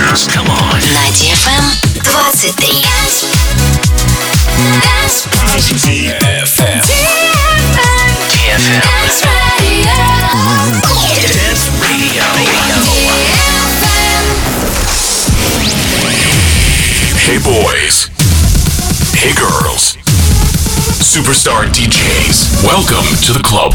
dance. Come on. На DFM 23. DFM. DFM. Dance Radio. Hey boys. Hey girls. Superstar DJs. Welcome to the club.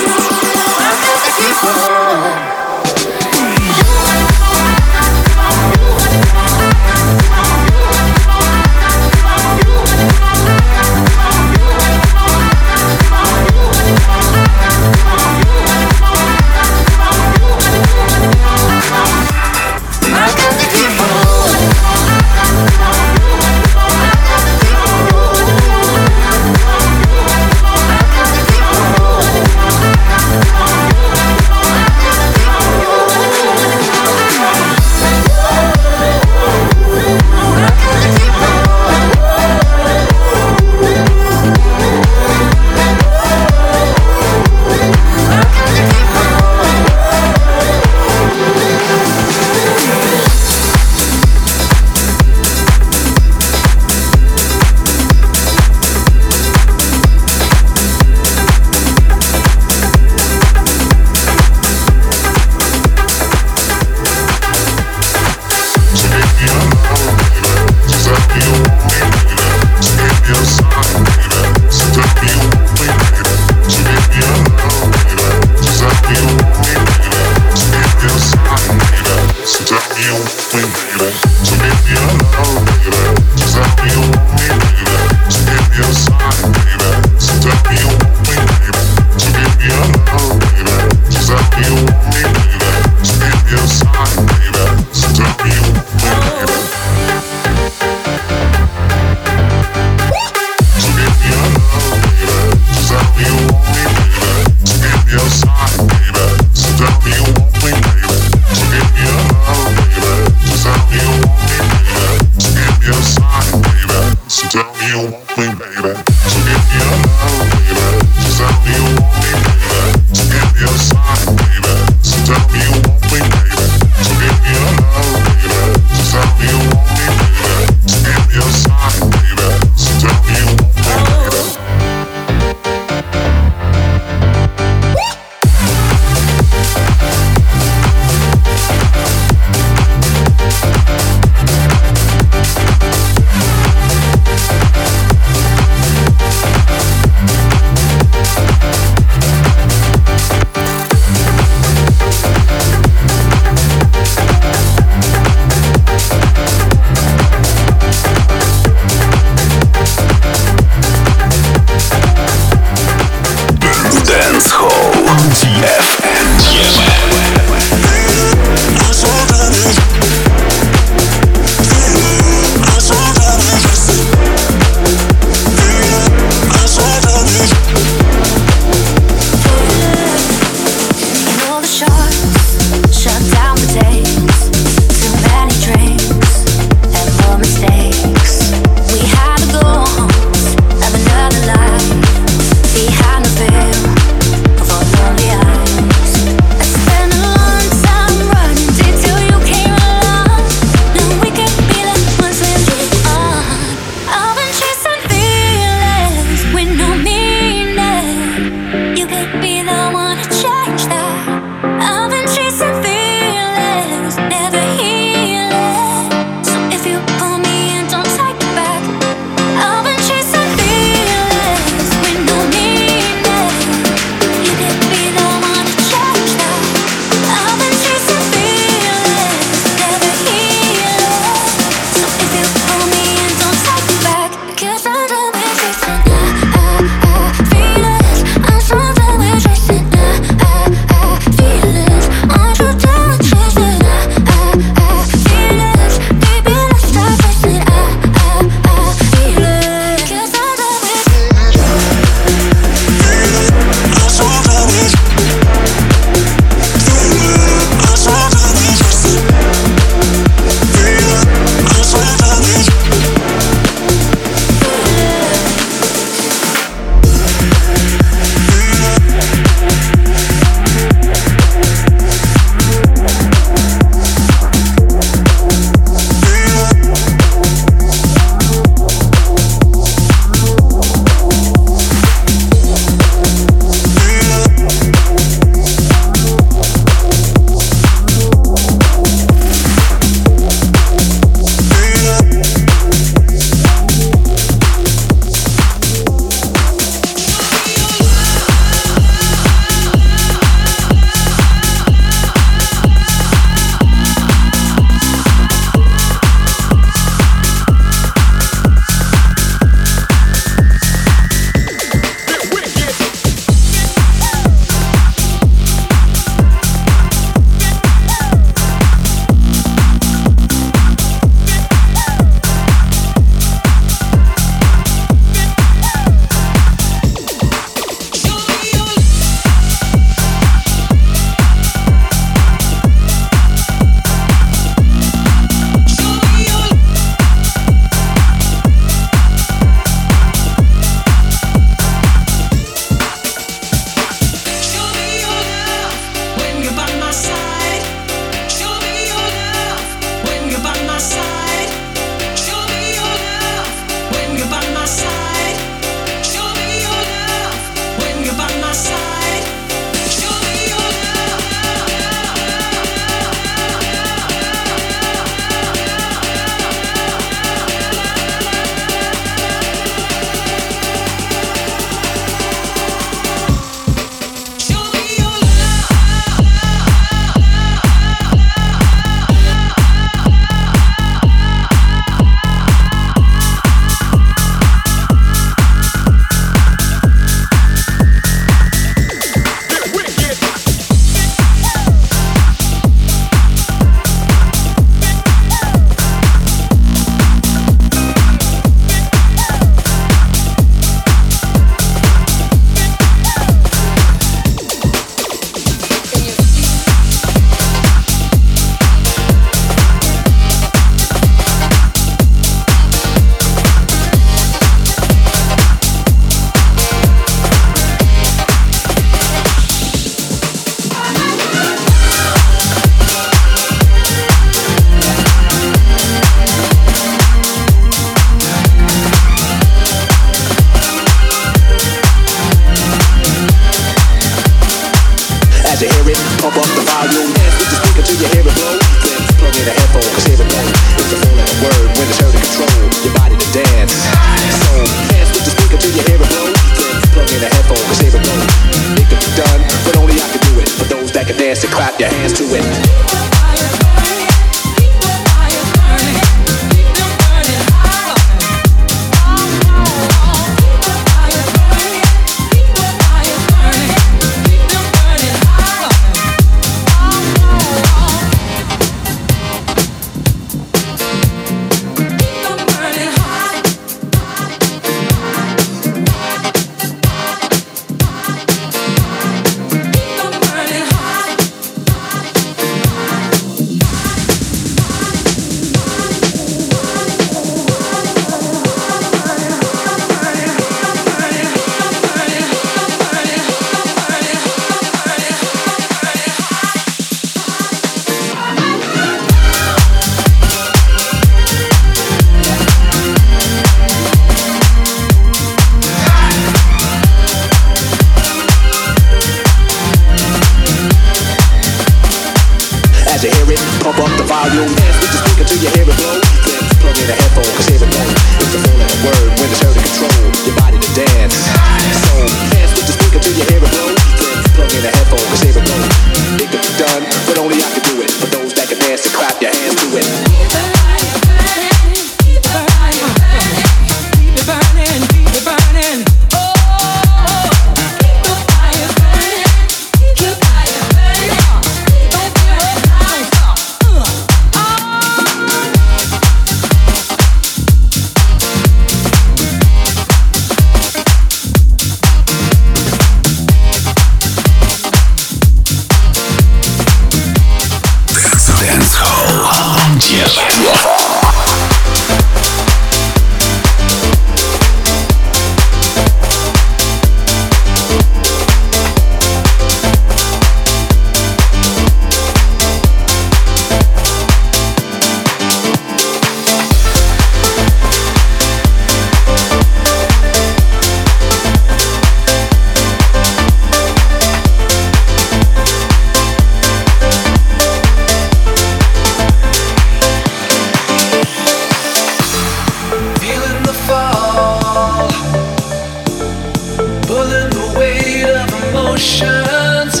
emotions.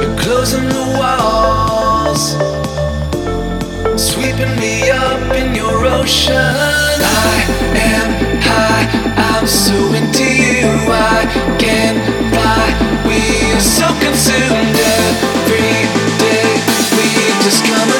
You're closing the walls, sweeping me up in your ocean. I am high, I'm so into you. I can't fly. We are so consumed every day. We just come.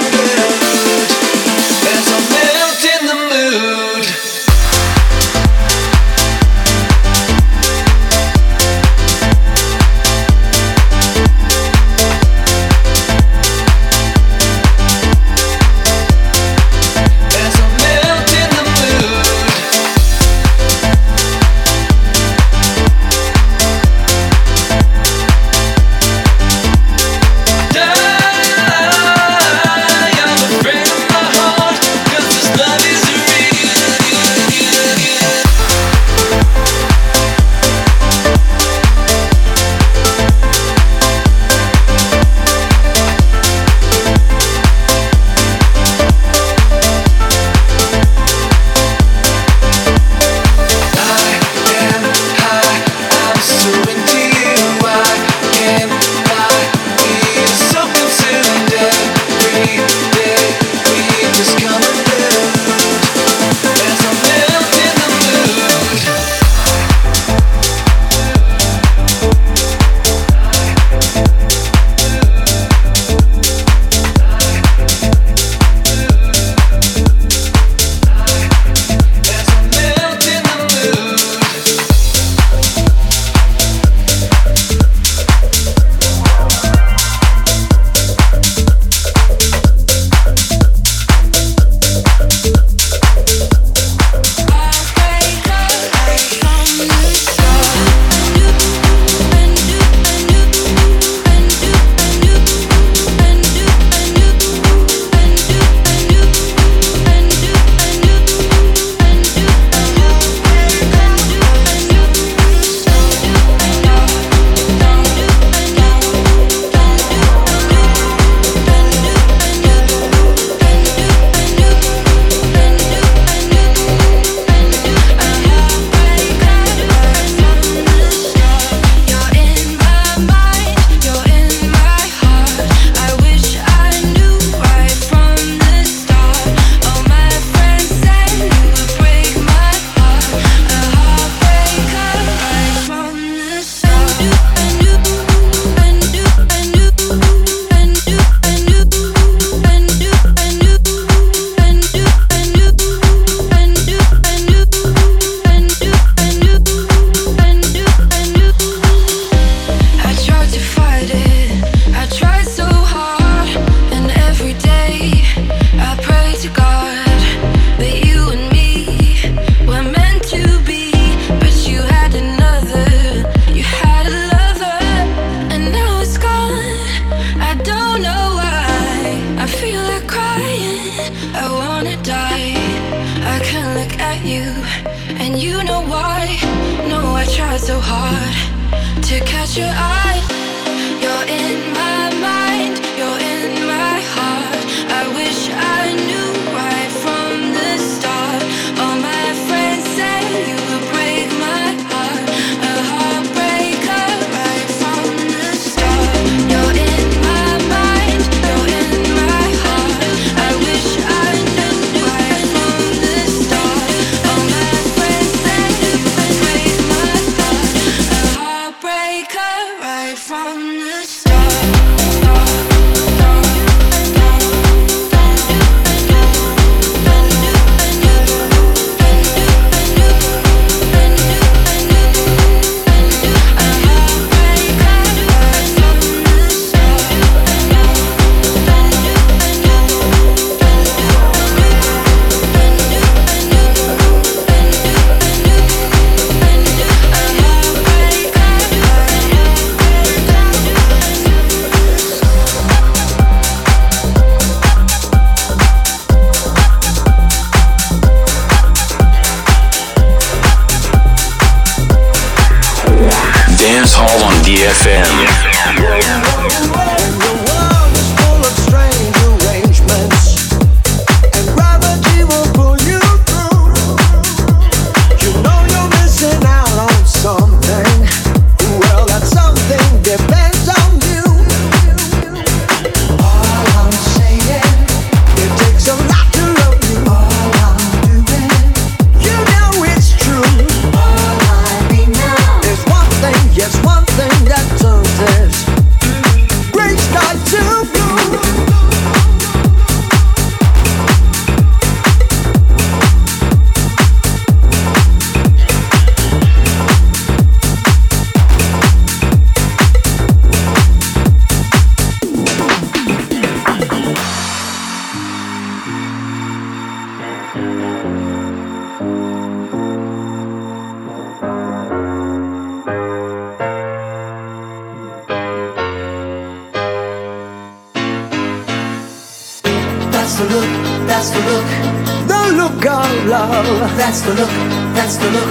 That's the look, that's the look.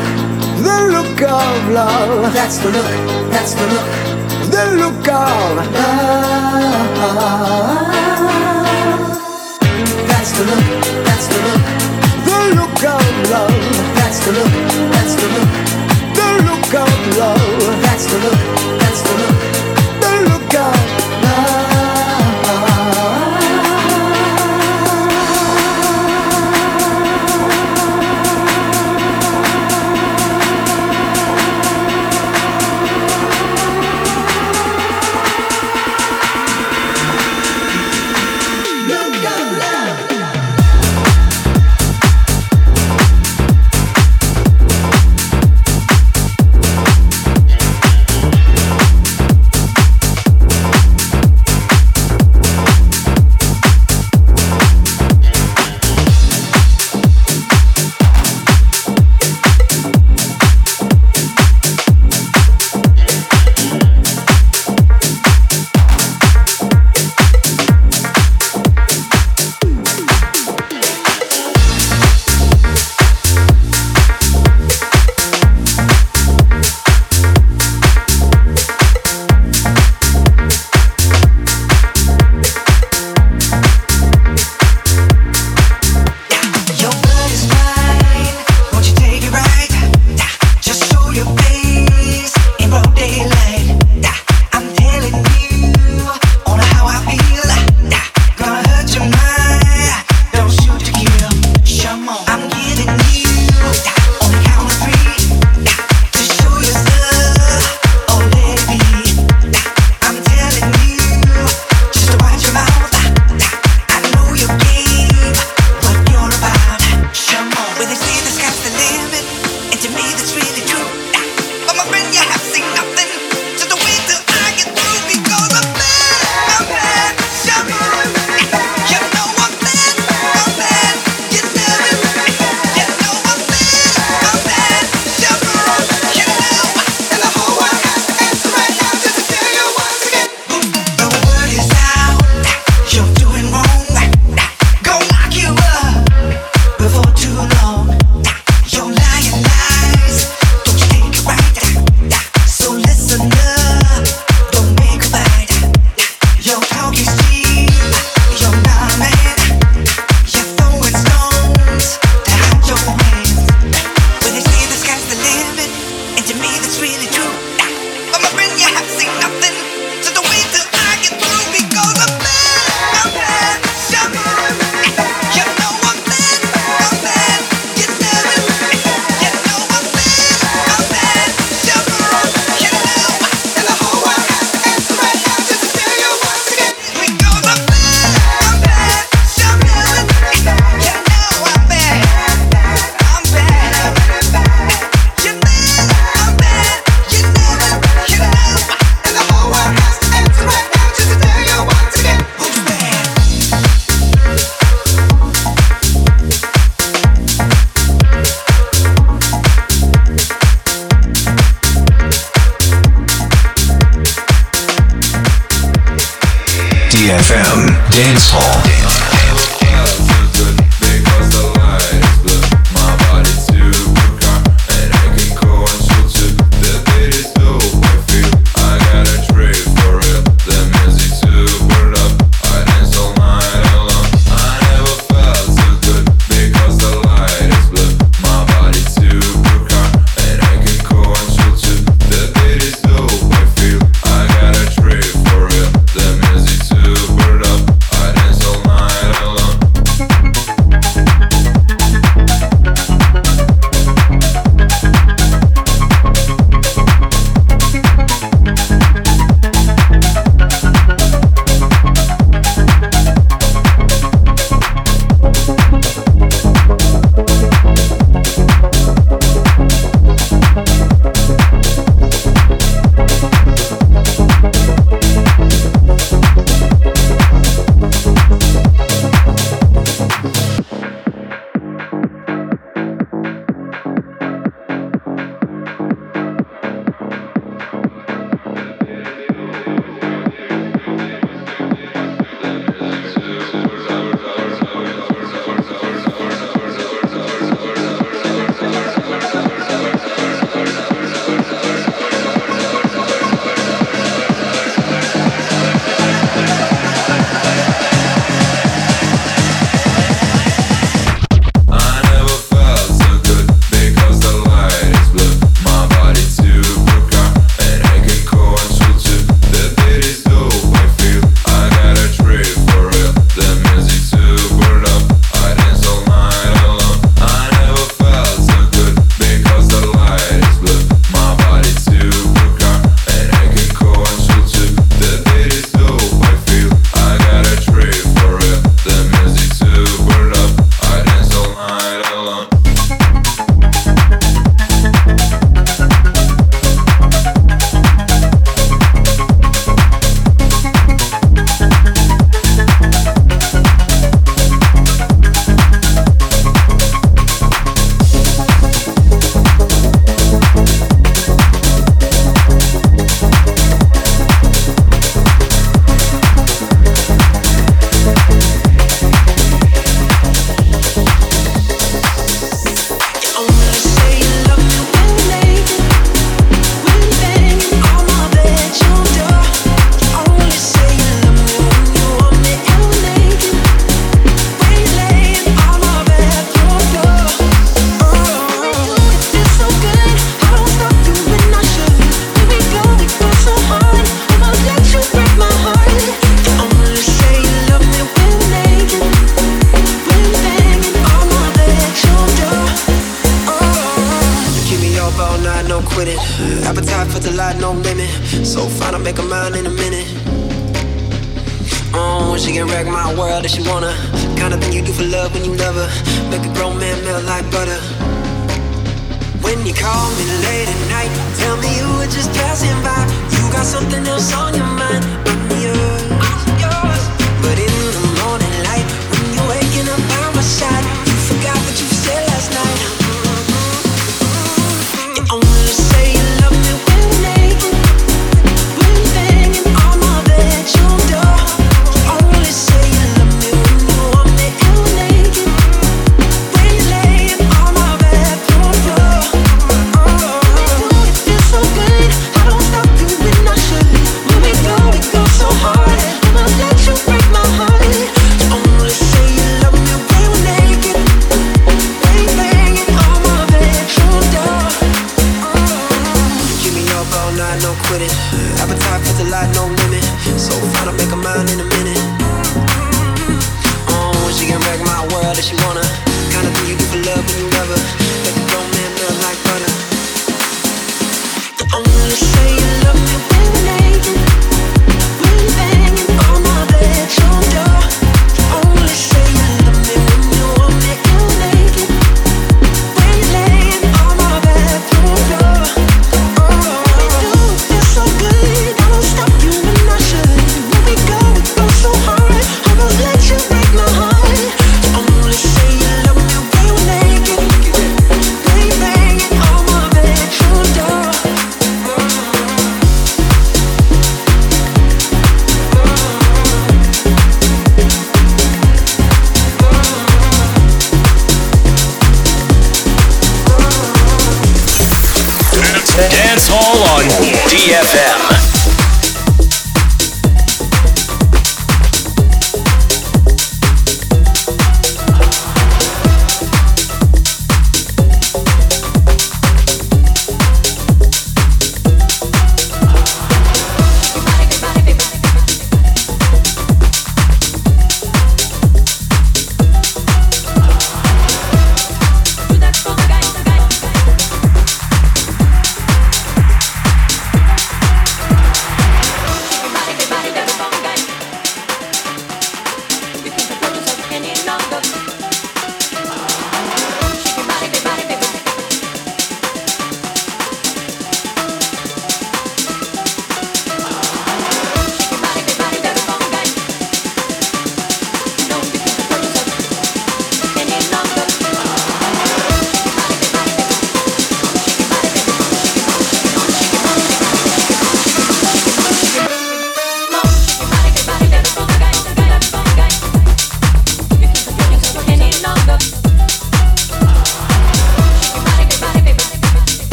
The look of love. That's the look, that's the look. The look of love. That's the look, that's the look. The look of love. That's the look, that's the look. The look of love. That's the look, that's the look. The look of dance hall. Dance.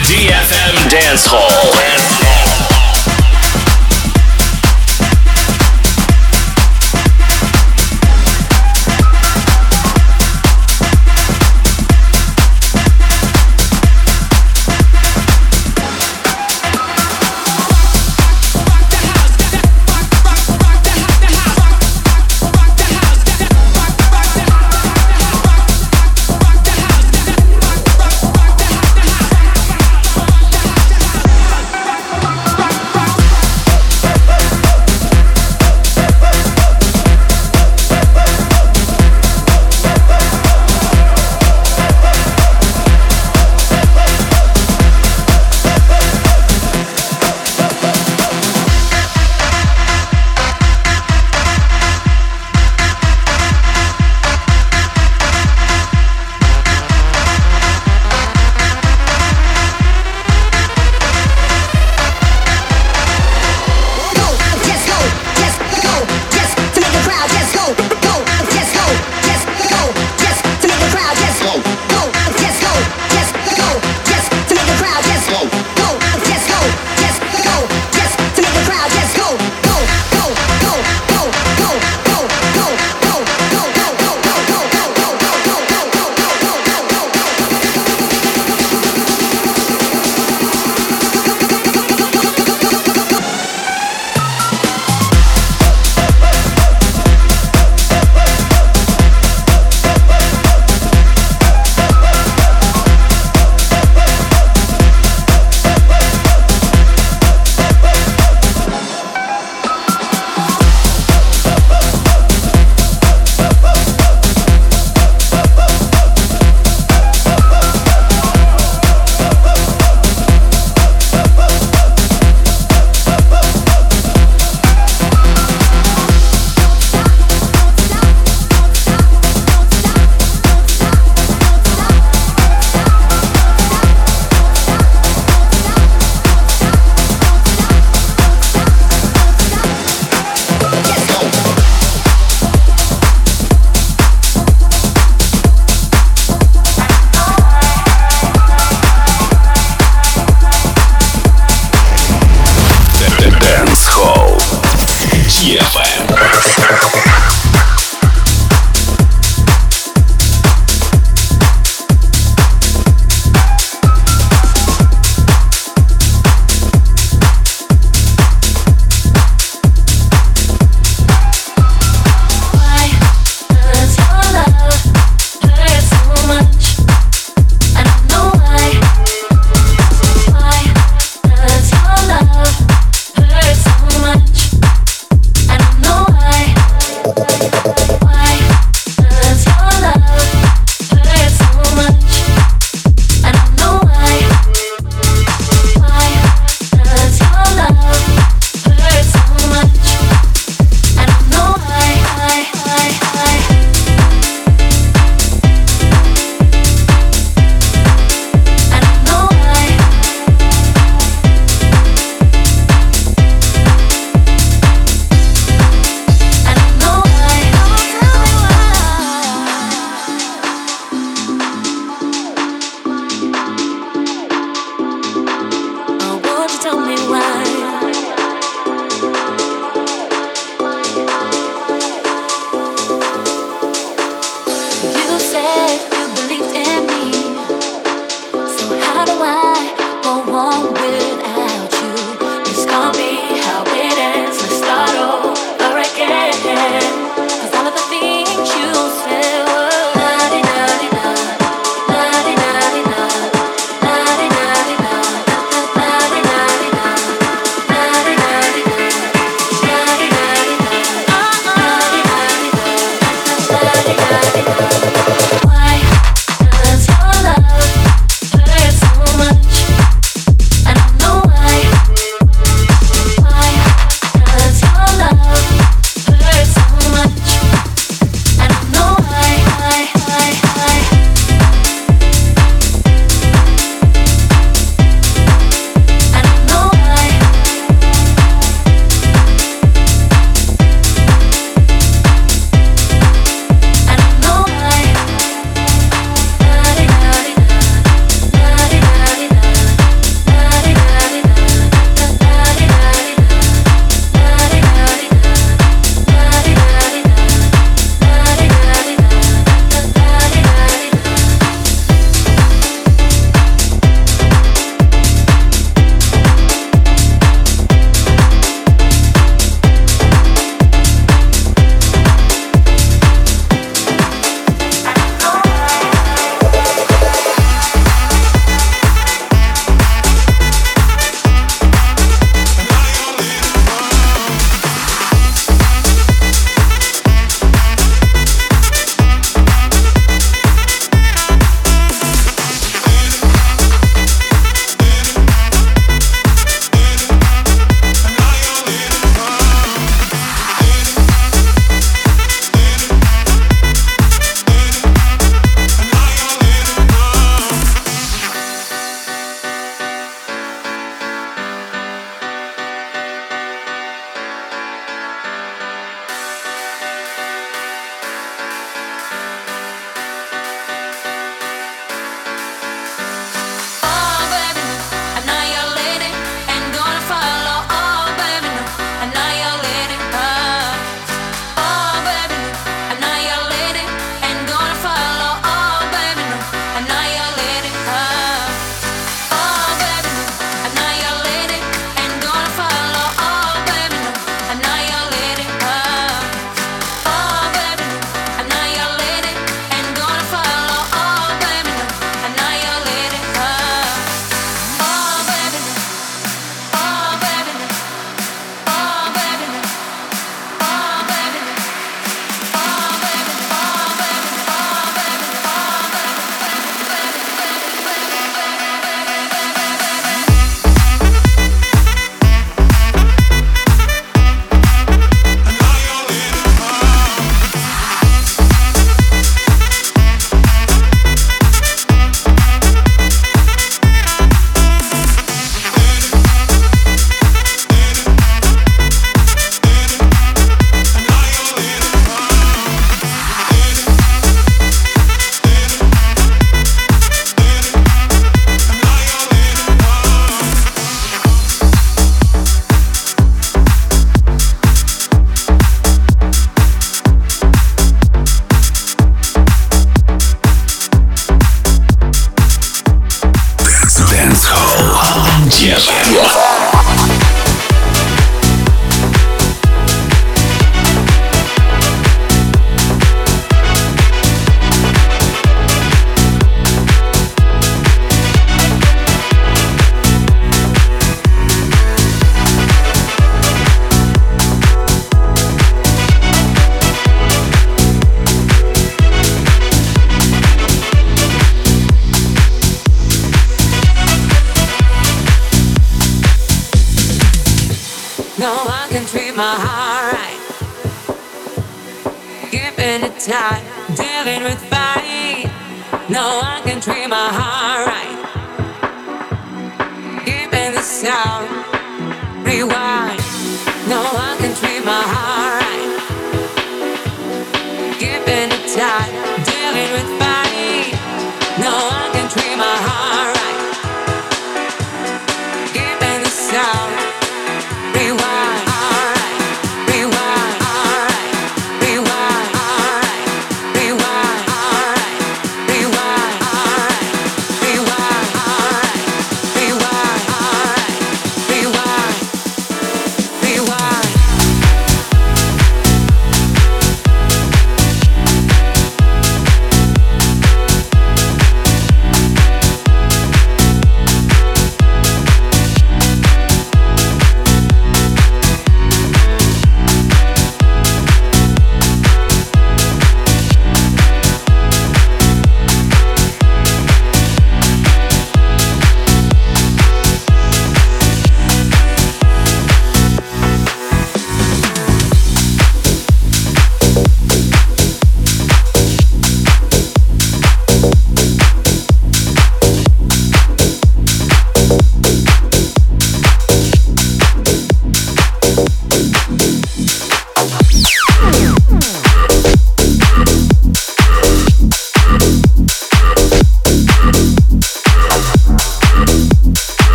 DFM Dance Hall.